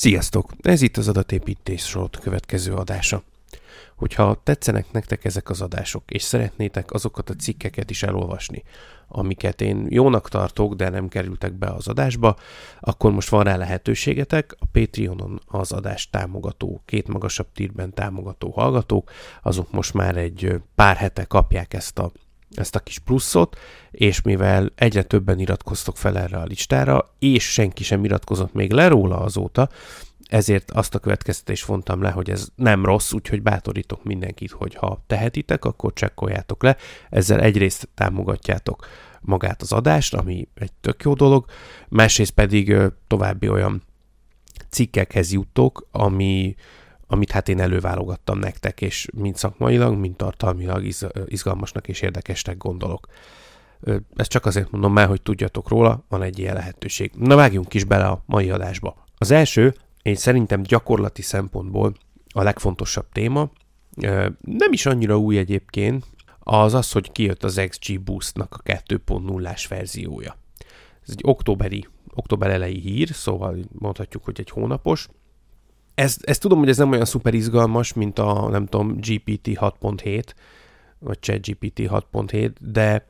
Sziasztok! Ez itt az adatépítés sort következő adása. Hogyha tetszenek nektek ezek az adások, és szeretnétek azokat a cikkeket is elolvasni, amiket én jónak tartok, de nem kerültek be az adásba, akkor most van rá lehetőségetek. A Patreonon az adást támogató, két magasabb tírben támogató hallgatók, azok most már egy pár hete kapják ezt a ezt a kis pluszot, és mivel egyre többen iratkoztok fel erre a listára, és senki sem iratkozott még le róla azóta, ezért azt a következtetést vontam le, hogy ez nem rossz, úgyhogy bátorítok mindenkit, hogy ha tehetitek, akkor csekkoljátok le. Ezzel egyrészt támogatjátok magát az adást, ami egy tök jó dolog, másrészt pedig további olyan cikkekhez juttok, ami, amit hát én előválogattam nektek, és mind szakmailag, mind tartalmilag izgalmasnak és érdekesnek gondolok. Ezt csak azért mondom már, hogy tudjatok róla, van egy ilyen lehetőség. Na vágjunk is bele a mai adásba. Az első, én szerintem gyakorlati szempontból a legfontosabb téma, nem is annyira új egyébként, az az, hogy kijött az XG Boost-nak a 2.0-ás verziója. Ez egy októberi, október elejé hír, szóval mondhatjuk, hogy egy hónapos. Ezt, ezt tudom, hogy ez nem olyan szuper izgalmas, mint a, nem tudom, GPT 6.7, vagy ChatGPT 6.7, de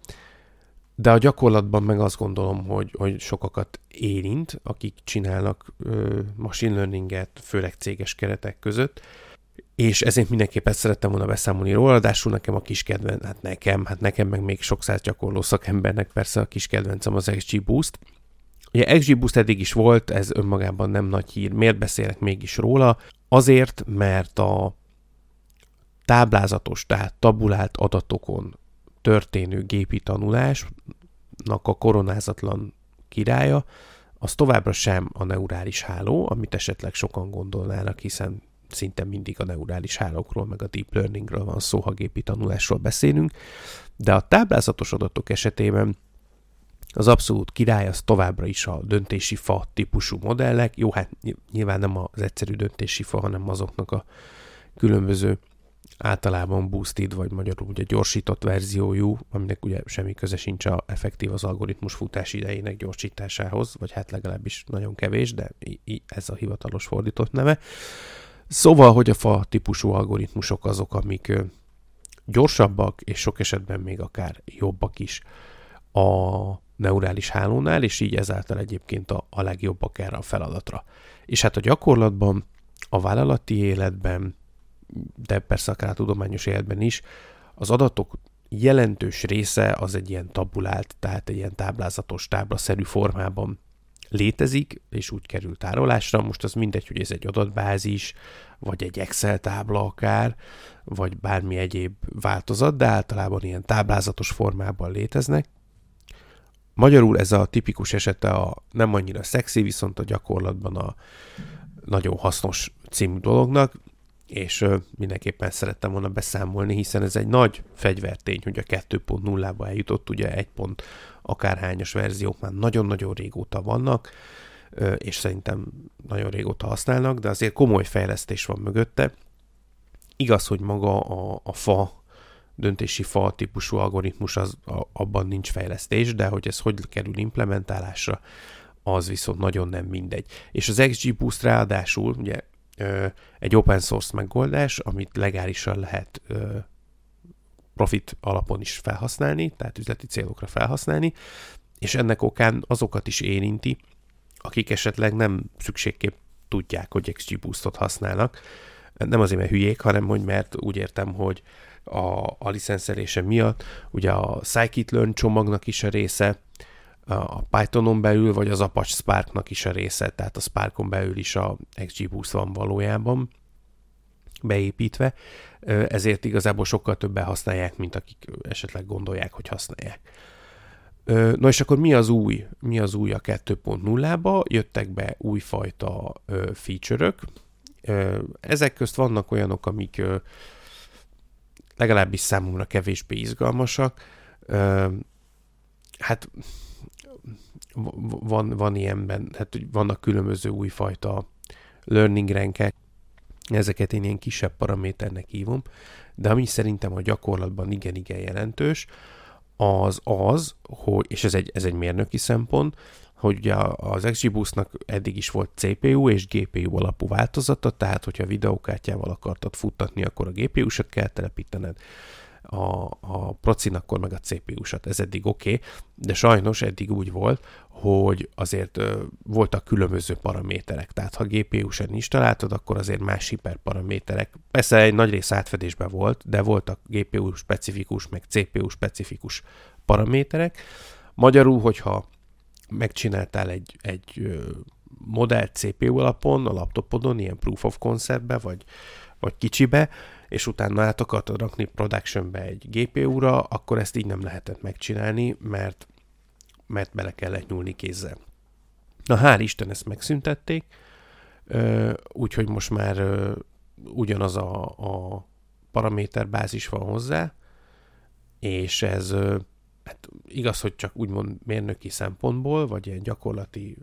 de a gyakorlatban meg azt gondolom, hogy, hogy sokakat érint, akik csinálnak ö, machine learninget, főleg céges keretek között, és ezért mindenképpen szerettem volna beszámolni róla, adásul nekem a kis kedvenc, hát nekem, hát nekem meg még sok száz gyakorló szakembernek persze a kis kedvencem az XG Boost. Ugye XG Boost eddig is volt, ez önmagában nem nagy hír. Miért beszélek mégis róla? Azért, mert a táblázatos, tehát tabulált adatokon történő gépi tanulásnak a koronázatlan királya, az továbbra sem a neurális háló, amit esetleg sokan gondolnának, hiszen szinte mindig a neurális hálókról, meg a deep learningről van szó, ha gépi tanulásról beszélünk, de a táblázatos adatok esetében az abszolút király az továbbra is a döntési fa típusú modellek. Jó, hát nyilván nem az egyszerű döntési fa, hanem azoknak a különböző általában boosted, vagy magyarul ugye gyorsított verziójú, aminek ugye semmi köze sincs a effektív az algoritmus futás idejének gyorsításához, vagy hát legalábbis nagyon kevés, de ez a hivatalos fordított neve. Szóval, hogy a fa típusú algoritmusok azok, amik gyorsabbak, és sok esetben még akár jobbak is a neurális hálónál, és így ezáltal egyébként a, a legjobbak erre a feladatra. És hát a gyakorlatban, a vállalati életben, de persze akár a tudományos életben is, az adatok jelentős része az egy ilyen tabulált, tehát egy ilyen táblázatos, táblaszerű formában létezik, és úgy kerül tárolásra. Most az mindegy, hogy ez egy adatbázis, vagy egy Excel tábla akár, vagy bármi egyéb változat, de általában ilyen táblázatos formában léteznek. Magyarul ez a tipikus esete a nem annyira szexi, viszont a gyakorlatban a nagyon hasznos című dolognak és mindenképpen szerettem volna beszámolni, hiszen ez egy nagy fegyvertény, hogy a 2.0-ba eljutott, ugye egy pont akárhányos verziók már nagyon-nagyon régóta vannak, és szerintem nagyon régóta használnak, de azért komoly fejlesztés van mögötte. Igaz, hogy maga a, a fa, döntési fa típusú algoritmus, az, a, abban nincs fejlesztés, de hogy ez hogy kerül implementálásra, az viszont nagyon nem mindegy. És az XG ráadásul, ugye egy open source megoldás, amit legálisan lehet profit alapon is felhasználni, tehát üzleti célokra felhasználni, és ennek okán azokat is érinti, akik esetleg nem szükségképp tudják, hogy XG használnak. Nem azért, mert hülyék, hanem hogy mert úgy értem, hogy a, a licenszelése miatt ugye a Scikit-learn csomagnak is a része, a Pythonon belül, vagy az Apache Sparknak is a része, tehát a Sparkon belül is a XGBoost van valójában beépítve, ezért igazából sokkal többen használják, mint akik esetleg gondolják, hogy használják. Na és akkor mi az új? Mi az új a 2.0-ba? Jöttek be újfajta feature-ök. Ezek közt vannak olyanok, amik legalábbis számomra kevésbé izgalmasak. Hát van, van ilyenben, hát vannak különböző újfajta learning rankek, ezeket én ilyen kisebb paraméternek hívom, de ami szerintem a gyakorlatban igen-igen jelentős, az az, hogy, és ez egy, ez egy mérnöki szempont, hogy ugye az XGBoost-nak eddig is volt CPU és GPU alapú változata, tehát hogyha videókártyával akartad futtatni, akkor a GPU-sat kell telepítened, a, a procin akkor meg a CPU-sat. Ez eddig oké, okay, de sajnos eddig úgy volt, hogy azért ö, voltak különböző paraméterek. Tehát ha GPU-sen installáltad, akkor azért más hiperparaméterek. Persze egy nagy rész átfedésben volt, de voltak GPU specifikus, meg CPU specifikus paraméterek. Magyarul, hogyha megcsináltál egy, egy modell CPU alapon, a laptopodon, ilyen proof of conceptbe, vagy, vagy kicsibe, és utána át akartad rakni productionbe egy GPU-ra, akkor ezt így nem lehetett megcsinálni, mert, mert bele kellett nyúlni kézzel. Na, hál' Isten ezt megszüntették, úgyhogy most már ugyanaz a, a paraméterbázis van hozzá, és ez hát igaz, hogy csak úgymond mérnöki szempontból, vagy ilyen gyakorlati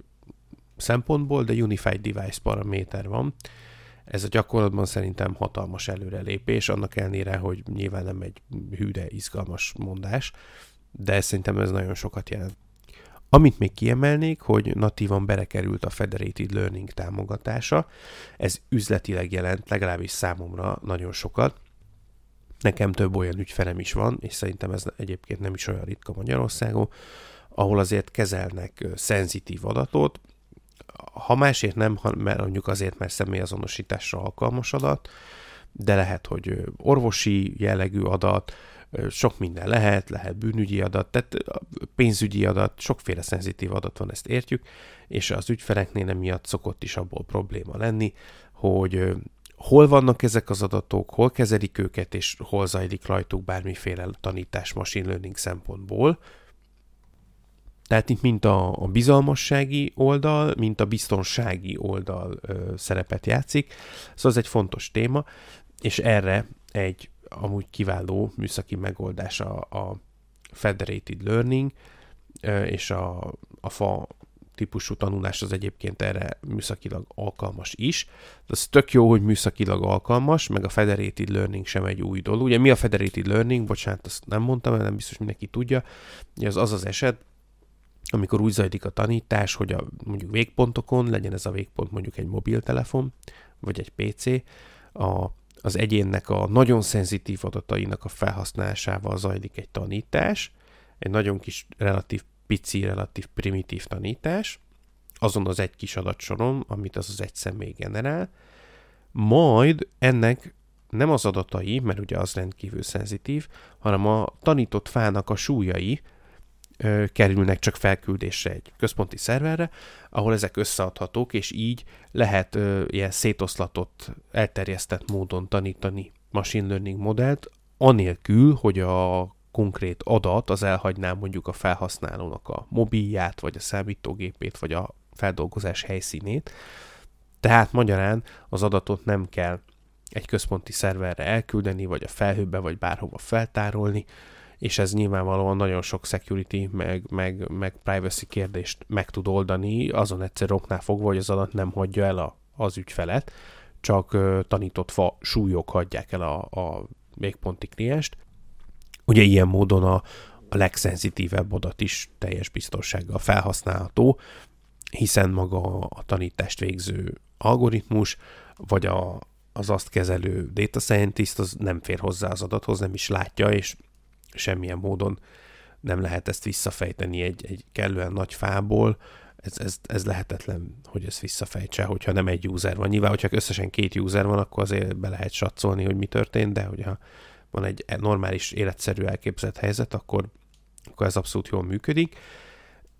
szempontból, de Unified Device paraméter van. Ez a gyakorlatban szerintem hatalmas előrelépés, annak ellenére, hogy nyilván nem egy hűde izgalmas mondás, de szerintem ez nagyon sokat jelent. Amit még kiemelnék, hogy natívan berekerült a Federated Learning támogatása, ez üzletileg jelent, legalábbis számomra nagyon sokat, Nekem több olyan ügyfelem is van, és szerintem ez egyébként nem is olyan ritka Magyarországon, ahol azért kezelnek szenzitív adatot, ha másért nem, mert mondjuk azért, mert személyazonosításra alkalmas adat, de lehet, hogy orvosi jellegű adat, sok minden lehet, lehet bűnügyi adat, tehát pénzügyi adat, sokféle szenzitív adat van, ezt értjük, és az ügyfeleknél emiatt szokott is abból probléma lenni, hogy hol vannak ezek az adatok, hol kezelik őket, és hol zajlik rajtuk bármiféle tanítás machine learning szempontból. Tehát itt mint a, a bizalmassági oldal, mint a biztonsági oldal ö, szerepet játszik. Szóval ez egy fontos téma, és erre egy amúgy kiváló műszaki megoldás a, a Federated Learning ö, és a, a FA típusú tanulás az egyébként erre műszakilag alkalmas is. De az tök jó, hogy műszakilag alkalmas, meg a Federated Learning sem egy új dolog. Ugye mi a Federated Learning? Bocsánat, azt nem mondtam, mert nem biztos mindenki tudja. Ugye az az az eset, amikor úgy zajlik a tanítás, hogy a mondjuk végpontokon legyen ez a végpont mondjuk egy mobiltelefon, vagy egy PC, a, az egyénnek a nagyon szenzitív adatainak a felhasználásával zajlik egy tanítás, egy nagyon kis relatív pici, relatív primitív tanítás, azon az egy kis adatsoron, amit az az egy személy generál, majd ennek nem az adatai, mert ugye az rendkívül szenzitív, hanem a tanított fának a súlyai ö, kerülnek csak felküldésre egy központi szerverre, ahol ezek összeadhatók, és így lehet ö, ilyen szétoszlatott, elterjesztett módon tanítani machine learning modellt, anélkül, hogy a konkrét adat az elhagyná mondjuk a felhasználónak a mobilját, vagy a számítógépét, vagy a feldolgozás helyszínét. Tehát magyarán az adatot nem kell egy központi szerverre elküldeni, vagy a felhőbe, vagy bárhova feltárolni, és ez nyilvánvalóan nagyon sok security, meg, meg, meg privacy kérdést meg tud oldani, azon egyszer oknál fogva, hogy az adat nem hagyja el a, az ügyfelet, csak tanított fa súlyok hagyják el a, a végponti klienst, Ugye ilyen módon a, a legszenzitívebb adat is teljes biztonsággal felhasználható, hiszen maga a tanítást végző algoritmus, vagy a, az azt kezelő data scientist az nem fér hozzá az adathoz, nem is látja, és semmilyen módon nem lehet ezt visszafejteni egy, egy kellően nagy fából, ez, ez, ez lehetetlen, hogy ezt visszafejtse, hogyha nem egy user van. Nyilván, hogyha összesen két user van, akkor azért be lehet satszolni, hogy mi történt, de hogyha van egy normális életszerű elképzelt helyzet, akkor, akkor ez abszolút jól működik.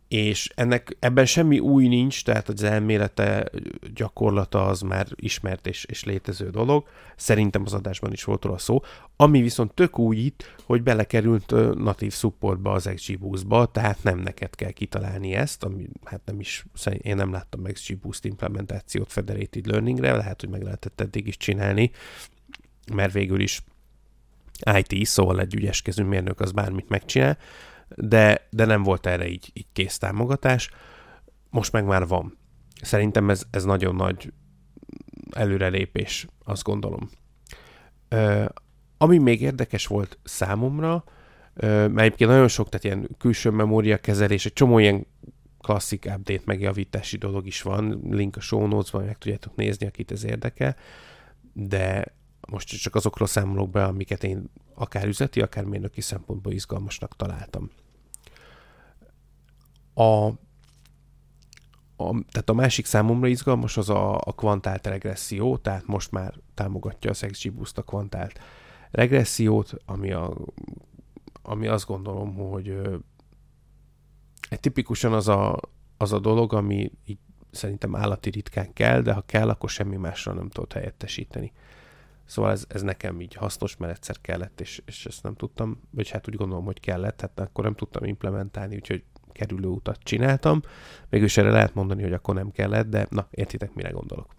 És ennek ebben semmi új nincs, tehát az elmélete, gyakorlata az már ismert és, és létező dolog. Szerintem az adásban is volt róla szó. Ami viszont tök új itt, hogy belekerült natív supportba az XGBoost-ba, tehát nem neked kell kitalálni ezt, ami hát nem is, én nem láttam XGBoost implementációt Federated Learningre, lehet, hogy meg lehetett eddig is csinálni, mert végül is IT, szóval egy ügyeskező mérnök az bármit megcsinál, de, de nem volt erre így, így kész támogatás. Most meg már van. Szerintem ez, ez nagyon nagy előrelépés, azt gondolom. Ö, ami még érdekes volt számomra, ö, mert egyébként nagyon sok, tehát ilyen külső memória kezelés, egy csomó ilyen klasszik update megjavítási dolog is van, link a show notes-ban, meg tudjátok nézni, akit ez érdekel, de most csak azokról számolok be, amiket én akár üzleti, akár mérnöki szempontból izgalmasnak találtam. A, a, tehát a másik számomra izgalmas az a, a kvantált regresszió, tehát most már támogatja az XGBoost a kvantált regressziót, ami, a, ami azt gondolom, hogy egy tipikusan az a, az a dolog, ami így szerintem állati ritkán kell, de ha kell, akkor semmi másra nem tudod helyettesíteni. Szóval ez, ez nekem így hasznos, mert egyszer kellett, és, és ezt nem tudtam, vagy hát úgy gondolom, hogy kellett, hát akkor nem tudtam implementálni, úgyhogy kerülő utat csináltam. Mégis erre lehet mondani, hogy akkor nem kellett, de na, értitek, mire gondolok.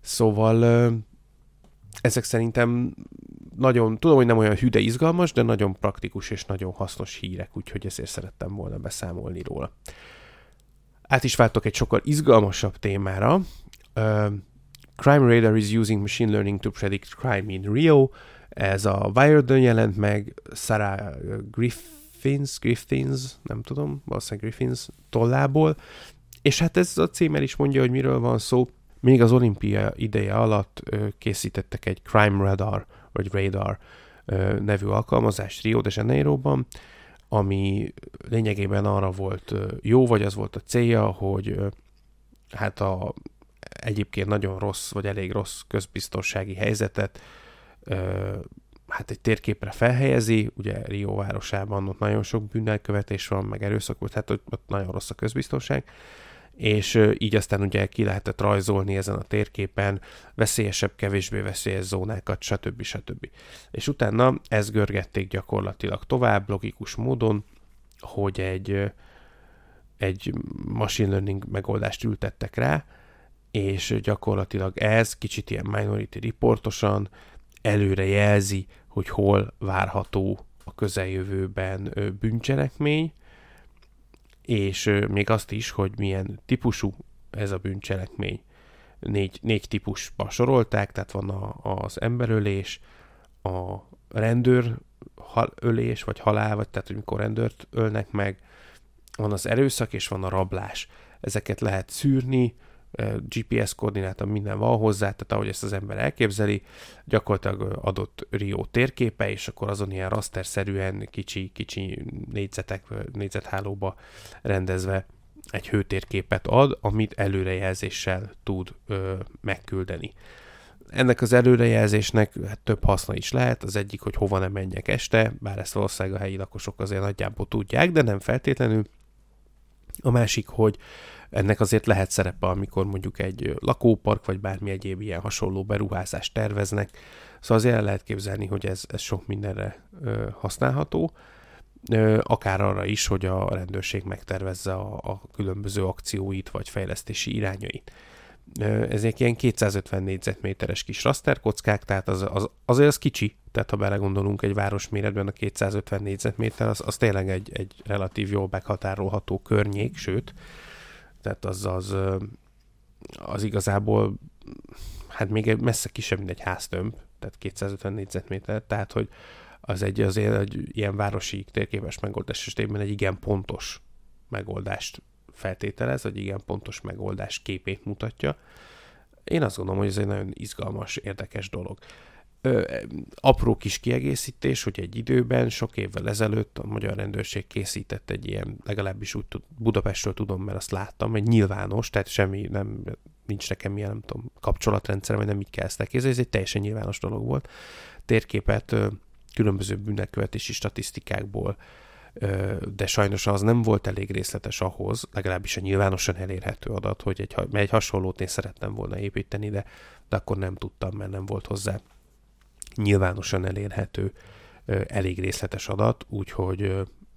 Szóval ezek szerintem nagyon, tudom, hogy nem olyan hüde izgalmas, de nagyon praktikus és nagyon hasznos hírek, úgyhogy ezért szerettem volna beszámolni róla. Át is váltok egy sokkal izgalmasabb témára. Uh, Crime Radar is using machine learning to predict crime in Rio. Ez a Wired-ön jelent meg, Sarah Griffins, Griffins, nem tudom, valószínűleg Griffins tollából, és hát ez a címer is mondja, hogy miről van szó. Még az olimpia ideje alatt ö, készítettek egy Crime Radar, vagy Radar ö, nevű alkalmazást Rio de Janeiroban, ami lényegében arra volt jó, vagy az volt a célja, hogy hát a egyébként nagyon rossz, vagy elég rossz közbiztonsági helyzetet hát egy térképre felhelyezi, ugye Rio városában ott nagyon sok bűnelkövetés van, meg erőszak volt, hát ott nagyon rossz a közbiztonság, és így aztán ugye ki lehetett rajzolni ezen a térképen veszélyesebb, kevésbé veszélyes zónákat, stb. stb. És utána ezt görgették gyakorlatilag tovább, logikus módon, hogy egy, egy machine learning megoldást ültettek rá, és gyakorlatilag ez kicsit ilyen minority reportosan előre jelzi, hogy hol várható a közeljövőben bűncselekmény, és még azt is, hogy milyen típusú ez a bűncselekmény. Négy, négy típusba sorolták, tehát van a, az emberölés, a rendőr ölés, vagy halál, vagy tehát, hogy mikor rendőrt ölnek meg, van az erőszak, és van a rablás. Ezeket lehet szűrni, GPS koordináta, minden van hozzá, tehát ahogy ezt az ember elképzeli, gyakorlatilag adott Rio térképe, és akkor azon ilyen rasterszerűen kicsi, kicsi négyzetek, négyzethálóba rendezve egy hőtérképet ad, amit előrejelzéssel tud ö, megküldeni. Ennek az előrejelzésnek hát, több haszna is lehet, az egyik, hogy hova nem menjek este, bár ezt valószínűleg a helyi lakosok azért nagyjából tudják, de nem feltétlenül. A másik, hogy ennek azért lehet szerepe, amikor mondjuk egy lakópark, vagy bármi egyéb ilyen hasonló beruházást terveznek. Szóval azért el lehet képzelni, hogy ez, ez sok mindenre ö, használható. Ö, akár arra is, hogy a rendőrség megtervezze a, a különböző akcióit, vagy fejlesztési irányait. Ezek ilyen 250 négyzetméteres kis rasterkockák, tehát az, az, azért az kicsi, tehát ha belegondolunk egy város méretben a 250 négyzetméter, az, az tényleg egy, egy relatív jól meghatárolható környék, sőt, tehát az, az, az igazából hát még messze kisebb, mint egy háztömb, tehát 250 négyzetméter, tehát hogy az egy azért egy ilyen városi térképes megoldás esetében egy igen pontos megoldást feltételez, vagy igen pontos megoldás képét mutatja. Én azt gondolom, hogy ez egy nagyon izgalmas, érdekes dolog ö, apró kis kiegészítés, hogy egy időben, sok évvel ezelőtt a magyar rendőrség készített egy ilyen, legalábbis úgy tud, Budapestről tudom, mert azt láttam, egy nyilvános, tehát semmi, nem, nincs nekem ilyen, nem tudom, kapcsolatrendszerem, vagy nem így kell ezt elképzelni, ez egy teljesen nyilvános dolog volt. Térképet ö, különböző bűnökkövetési statisztikákból de sajnos az nem volt elég részletes ahhoz, legalábbis a nyilvánosan elérhető adat, hogy egy, egy hasonlót én szerettem volna építeni, de, de akkor nem tudtam, mert nem volt hozzá nyilvánosan elérhető elég részletes adat, úgyhogy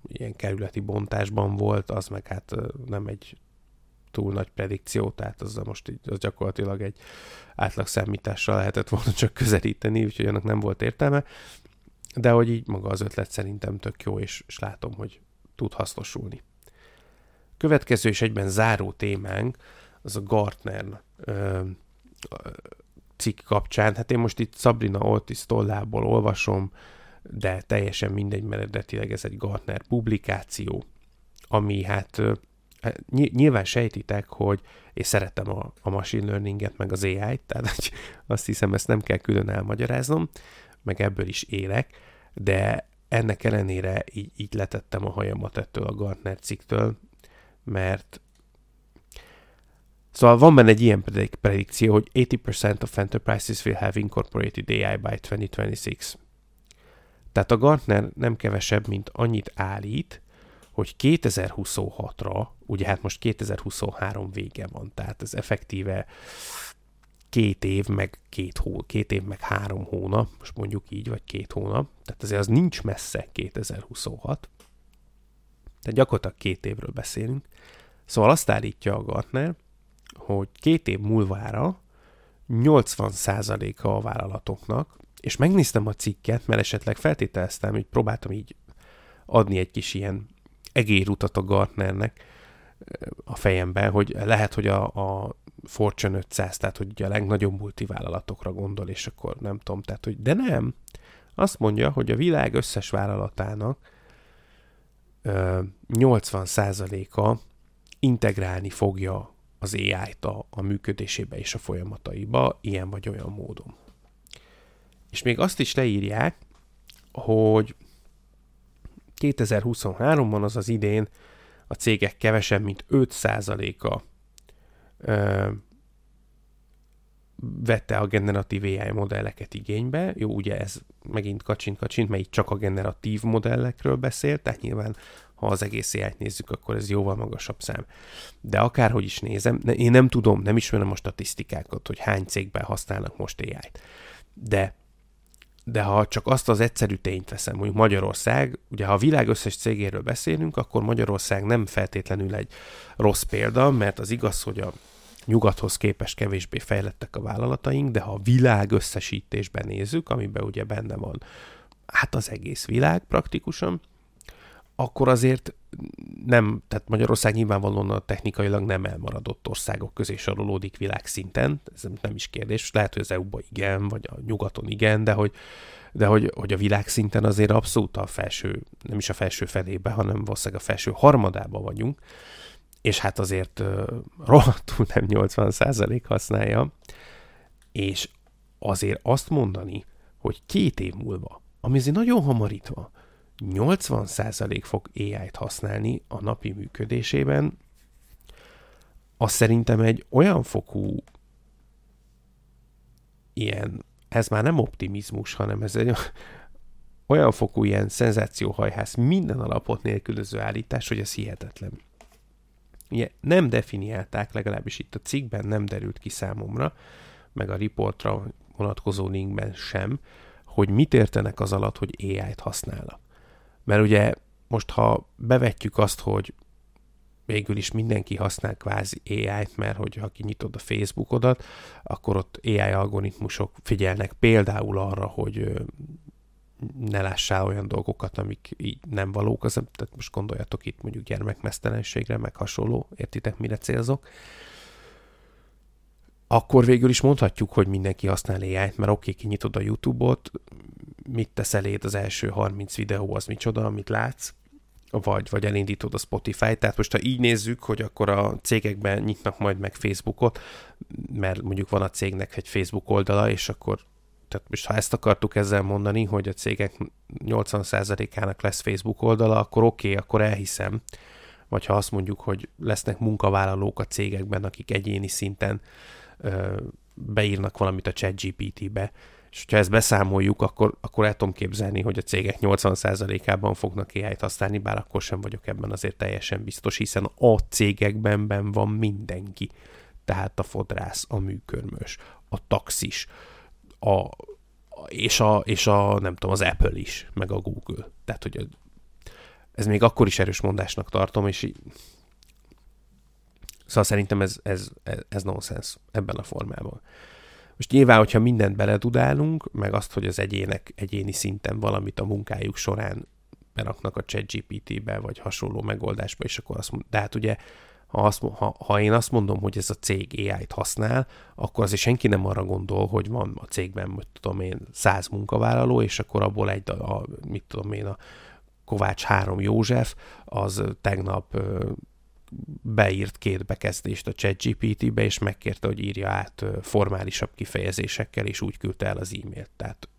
ilyen kerületi bontásban volt, az meg hát nem egy túl nagy predikció, tehát az most így, az gyakorlatilag egy átlag számítással lehetett volna csak közelíteni, úgyhogy annak nem volt értelme, de hogy így maga az ötlet szerintem tök jó, és, és látom, hogy tud hasznosulni. Következő és egyben záró témánk az a Gartner cikk kapcsán, hát én most itt Sabrina Ortiz tollából olvasom, de teljesen mindegy, mert eredetileg ez egy Gartner publikáció, ami hát nyilván sejtitek, hogy én szeretem a, a machine learninget, meg az AI-t, tehát azt hiszem, ezt nem kell külön elmagyaráznom, meg ebből is élek, de ennek ellenére így, így letettem a hajamat ettől a Gartner cikktől, mert Szóval van benne egy ilyen predikció, hogy 80% of enterprises will have incorporated AI by 2026. Tehát a Gartner nem kevesebb, mint annyit állít, hogy 2026-ra, ugye hát most 2023 vége van, tehát ez effektíve két év, meg két, hó, két év, meg három hónap, most mondjuk így, vagy két hónap, tehát azért az nincs messze 2026, tehát gyakorlatilag két évről beszélünk. Szóval azt állítja a Gartner, hogy két év múlvára 80%-a a vállalatoknak, és megnéztem a cikket, mert esetleg feltételeztem, hogy próbáltam így adni egy kis ilyen egérutat a Gartnernek a fejemben, hogy lehet, hogy a, a Fortune 500, tehát hogy ugye a legnagyobb multivállalatokra gondol, és akkor nem tudom, tehát hogy de nem. Azt mondja, hogy a világ összes vállalatának 80%-a integrálni fogja az AI-t a, a működésébe és a folyamataiba, ilyen vagy olyan módon. És még azt is leírják, hogy 2023-ban, az az idén a cégek kevesebb, mint 5%-a vette a generatív AI modelleket igénybe. Jó, ugye ez megint kacsint-kacsint, mert itt csak a generatív modellekről beszél, tehát nyilván ha az egész ai nézzük, akkor ez jóval magasabb szám. De akárhogy is nézem, én nem tudom, nem ismerem a statisztikákat, hogy hány cégben használnak most AI-t. De de ha csak azt az egyszerű tényt veszem, mondjuk Magyarország, ugye ha a világ összes cégéről beszélünk, akkor Magyarország nem feltétlenül egy rossz példa, mert az igaz, hogy a nyugathoz képest kevésbé fejlettek a vállalataink, de ha a világ összesítésben nézzük, amiben ugye benne van hát az egész világ praktikusan, akkor azért nem, tehát Magyarország nyilvánvalóan a technikailag nem elmaradott országok közé sorolódik világszinten, ez nem is kérdés, lehet, hogy az EU-ban igen, vagy a nyugaton igen, de hogy, de hogy, hogy a világszinten azért abszolút a felső, nem is a felső felébe, hanem valószínűleg a felső harmadába vagyunk, és hát azért uh, rohadtul nem 80% használja, és azért azt mondani, hogy két év múlva, ami azért nagyon hamarítva, 80% fog AI-t használni a napi működésében, az szerintem egy olyan fokú ilyen, ez már nem optimizmus, hanem ez egy olyan fokú ilyen szenzációhajház minden alapot nélkülöző állítás, hogy ez hihetetlen. Ugye nem definiálták, legalábbis itt a cikkben nem derült ki számomra, meg a riportra vonatkozó linkben sem, hogy mit értenek az alatt, hogy AI-t használnak. Mert ugye most, ha bevetjük azt, hogy végül is mindenki használ kvázi AI-t, mert hogy ha kinyitod a Facebookodat, akkor ott AI algoritmusok figyelnek például arra, hogy ne lássál olyan dolgokat, amik így nem valók, az, tehát most gondoljatok itt mondjuk gyermekmesztelenségre, meg hasonló, értitek, mire célzok, akkor végül is mondhatjuk, hogy mindenki használ AI-t, mert oké, okay, kinyitod a YouTube-ot, mit tesz eléd az első 30 videó, az micsoda, amit látsz, vagy, vagy elindítod a Spotify. Tehát most ha így nézzük, hogy akkor a cégekben nyitnak majd meg Facebookot, mert mondjuk van a cégnek egy Facebook oldala, és akkor tehát most ha ezt akartuk ezzel mondani, hogy a cégek 80%-ának lesz Facebook oldala, akkor oké, okay, akkor elhiszem. Vagy ha azt mondjuk, hogy lesznek munkavállalók a cégekben, akik egyéni szinten ö, beírnak valamit a ChatGPT-be, és ha ezt beszámoljuk, akkor, akkor el tudom képzelni, hogy a cégek 80%-ában fognak AI-t használni, bár akkor sem vagyok ebben azért teljesen biztos, hiszen a cégekben ben van mindenki. Tehát a fodrász, a műkörmös, a taxis, a, és, a, és a, nem tudom, az Apple is, meg a Google. Tehát, hogy ez még akkor is erős mondásnak tartom, és így, Szóval szerintem ez, ez, ez, ez nonsens ebben a formában. Most nyilván, hogyha mindent beledudálunk, meg azt, hogy az egyének egyéni szinten valamit a munkájuk során beraknak a ChatGPT-be, vagy hasonló megoldásba, és akkor azt mondom, de hát ugye, ha, azt, ha, ha én azt mondom, hogy ez a cég AI-t használ, akkor azért senki nem arra gondol, hogy van a cégben, hogy tudom én, száz munkavállaló, és akkor abból egy, a, a, mit tudom én, a Kovács három József, az tegnap beírt két bekezdést a ChatGPT-be, és megkérte, hogy írja át formálisabb kifejezésekkel, és úgy küldte el az e-mailt. Tehát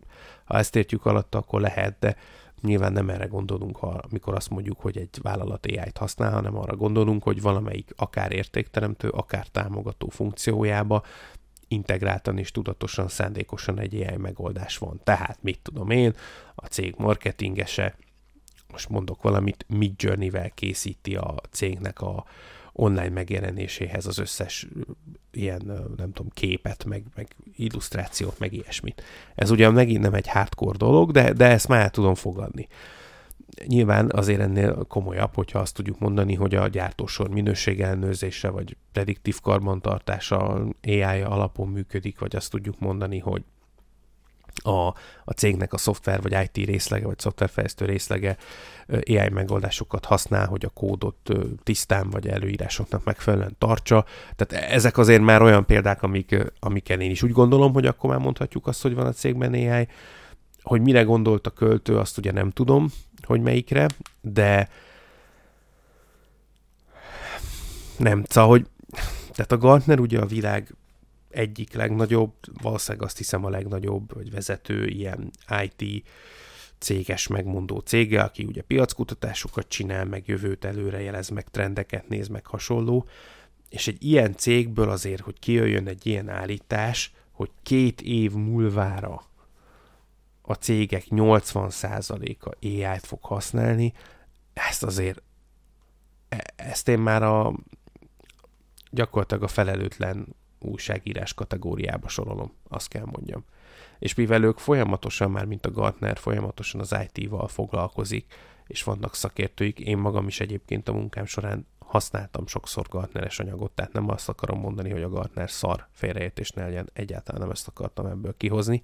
ha ezt értjük alatt, akkor lehet, de nyilván nem erre gondolunk, ha, amikor azt mondjuk, hogy egy vállalat AI-t használ, hanem arra gondolunk, hogy valamelyik akár értékteremtő, akár támogató funkciójába integráltan és tudatosan, szándékosan egy AI megoldás van. Tehát, mit tudom én, a cég marketingese, most mondok valamit, Mid Journey-vel készíti a cégnek a online megjelenéséhez az összes ilyen, nem tudom, képet, meg, meg illusztrációt, meg ilyesmit. Ez ugyan megint nem egy hardcore dolog, de, de ezt már tudom fogadni. Nyilván azért ennél komolyabb, hogyha azt tudjuk mondani, hogy a gyártósor minőségellenőrzése vagy prediktív karbantartása AI alapon működik, vagy azt tudjuk mondani, hogy a, a cégnek a szoftver vagy IT részlege, vagy szoftverfejlesztő részlege AI megoldásokat használ, hogy a kódot tisztán vagy előírásoknak megfelelően tartsa. Tehát ezek azért már olyan példák, amik, amikkel én is úgy gondolom, hogy akkor már mondhatjuk azt, hogy van a cégben AI. Hogy mire gondolt a költő, azt ugye nem tudom, hogy melyikre, de nem, szóval, hogy tehát a Gartner ugye a világ egyik legnagyobb, valószínűleg azt hiszem a legnagyobb, vagy vezető ilyen IT céges megmondó cége, aki ugye piackutatásokat csinál, meg jövőt előrejelez, meg trendeket néz, meg hasonló, és egy ilyen cégből azért, hogy kijöjjön egy ilyen állítás, hogy két év múlvára a cégek 80%-a AI-t fog használni, ezt azért, e, ezt én már a gyakorlatilag a felelőtlen újságírás kategóriába sorolom, azt kell mondjam. És mivel ők folyamatosan, már mint a Gartner, folyamatosan az IT-val foglalkozik, és vannak szakértőik, én magam is egyébként a munkám során használtam sokszor Gartneres anyagot, tehát nem azt akarom mondani, hogy a Gartner szar félreértés ne legyen, egyáltalán nem ezt akartam ebből kihozni,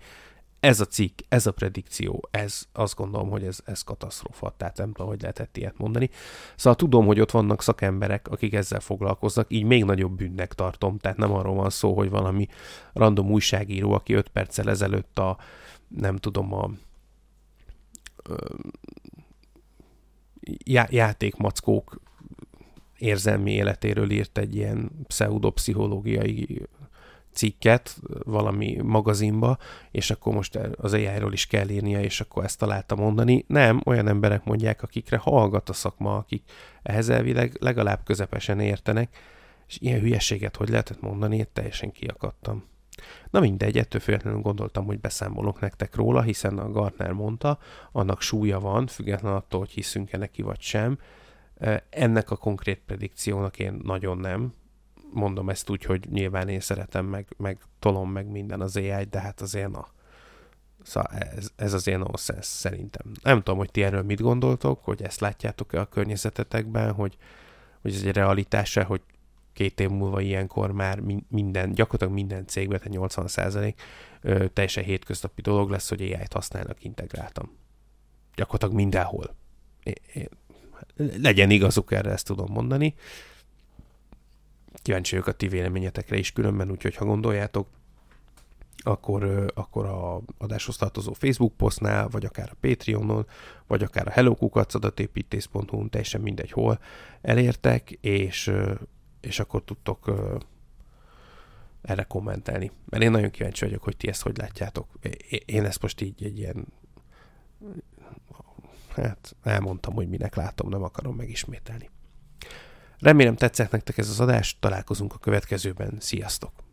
ez a cikk, ez a predikció, ez azt gondolom, hogy ez, ez katasztrófa, tehát nem tudom, hogy lehetett ilyet mondani. Szóval tudom, hogy ott vannak szakemberek, akik ezzel foglalkoznak, így még nagyobb bűnnek tartom, tehát nem arról van szó, hogy valami random újságíró, aki 5 perccel ezelőtt a, nem tudom, a já- játékmackók érzelmi életéről írt egy ilyen pseudopszichológiai cikket valami magazinba, és akkor most az AI-ról is kell írnia, és akkor ezt találta mondani. Nem, olyan emberek mondják, akikre hallgat a szakma, akik ehhez elvileg legalább közepesen értenek, és ilyen hülyeséget hogy lehetett mondani, én teljesen kiakadtam. Na mindegy, ettől függetlenül gondoltam, hogy beszámolok nektek róla, hiszen a Gartner mondta, annak súlya van, függetlenül attól, hogy hiszünk-e neki vagy sem. Ennek a konkrét predikciónak én nagyon nem, mondom ezt úgy, hogy nyilván én szeretem, meg, meg tolom meg minden az ai de hát azért na. Szóval ez, ez az én nonsense szerintem. Nem tudom, hogy ti erről mit gondoltok, hogy ezt látjátok-e a környezetetekben, hogy, hogy ez egy realitása, hogy két év múlva ilyenkor már minden, gyakorlatilag minden cégben, tehát 80 százalék teljesen hétköznapi dolog lesz, hogy AI-t használnak integráltam. Gyakorlatilag mindenhol. É, é, legyen igazuk erre, ezt tudom mondani. Kíváncsi vagyok a ti véleményetekre is különben, úgyhogy ha gondoljátok, akkor, akkor a adáshoz tartozó Facebook posztnál, vagy akár a Patreonon, vagy akár a hellokukacsadatépítész.hu, teljesen mindegy hol elértek, és, és akkor tudtok erre kommentelni. Mert én nagyon kíváncsi vagyok, hogy ti ezt hogy látjátok. Én ezt most így egy ilyen hát elmondtam, hogy minek látom, nem akarom megismételni. Remélem tetszett nektek ez az adás, találkozunk a következőben, sziasztok!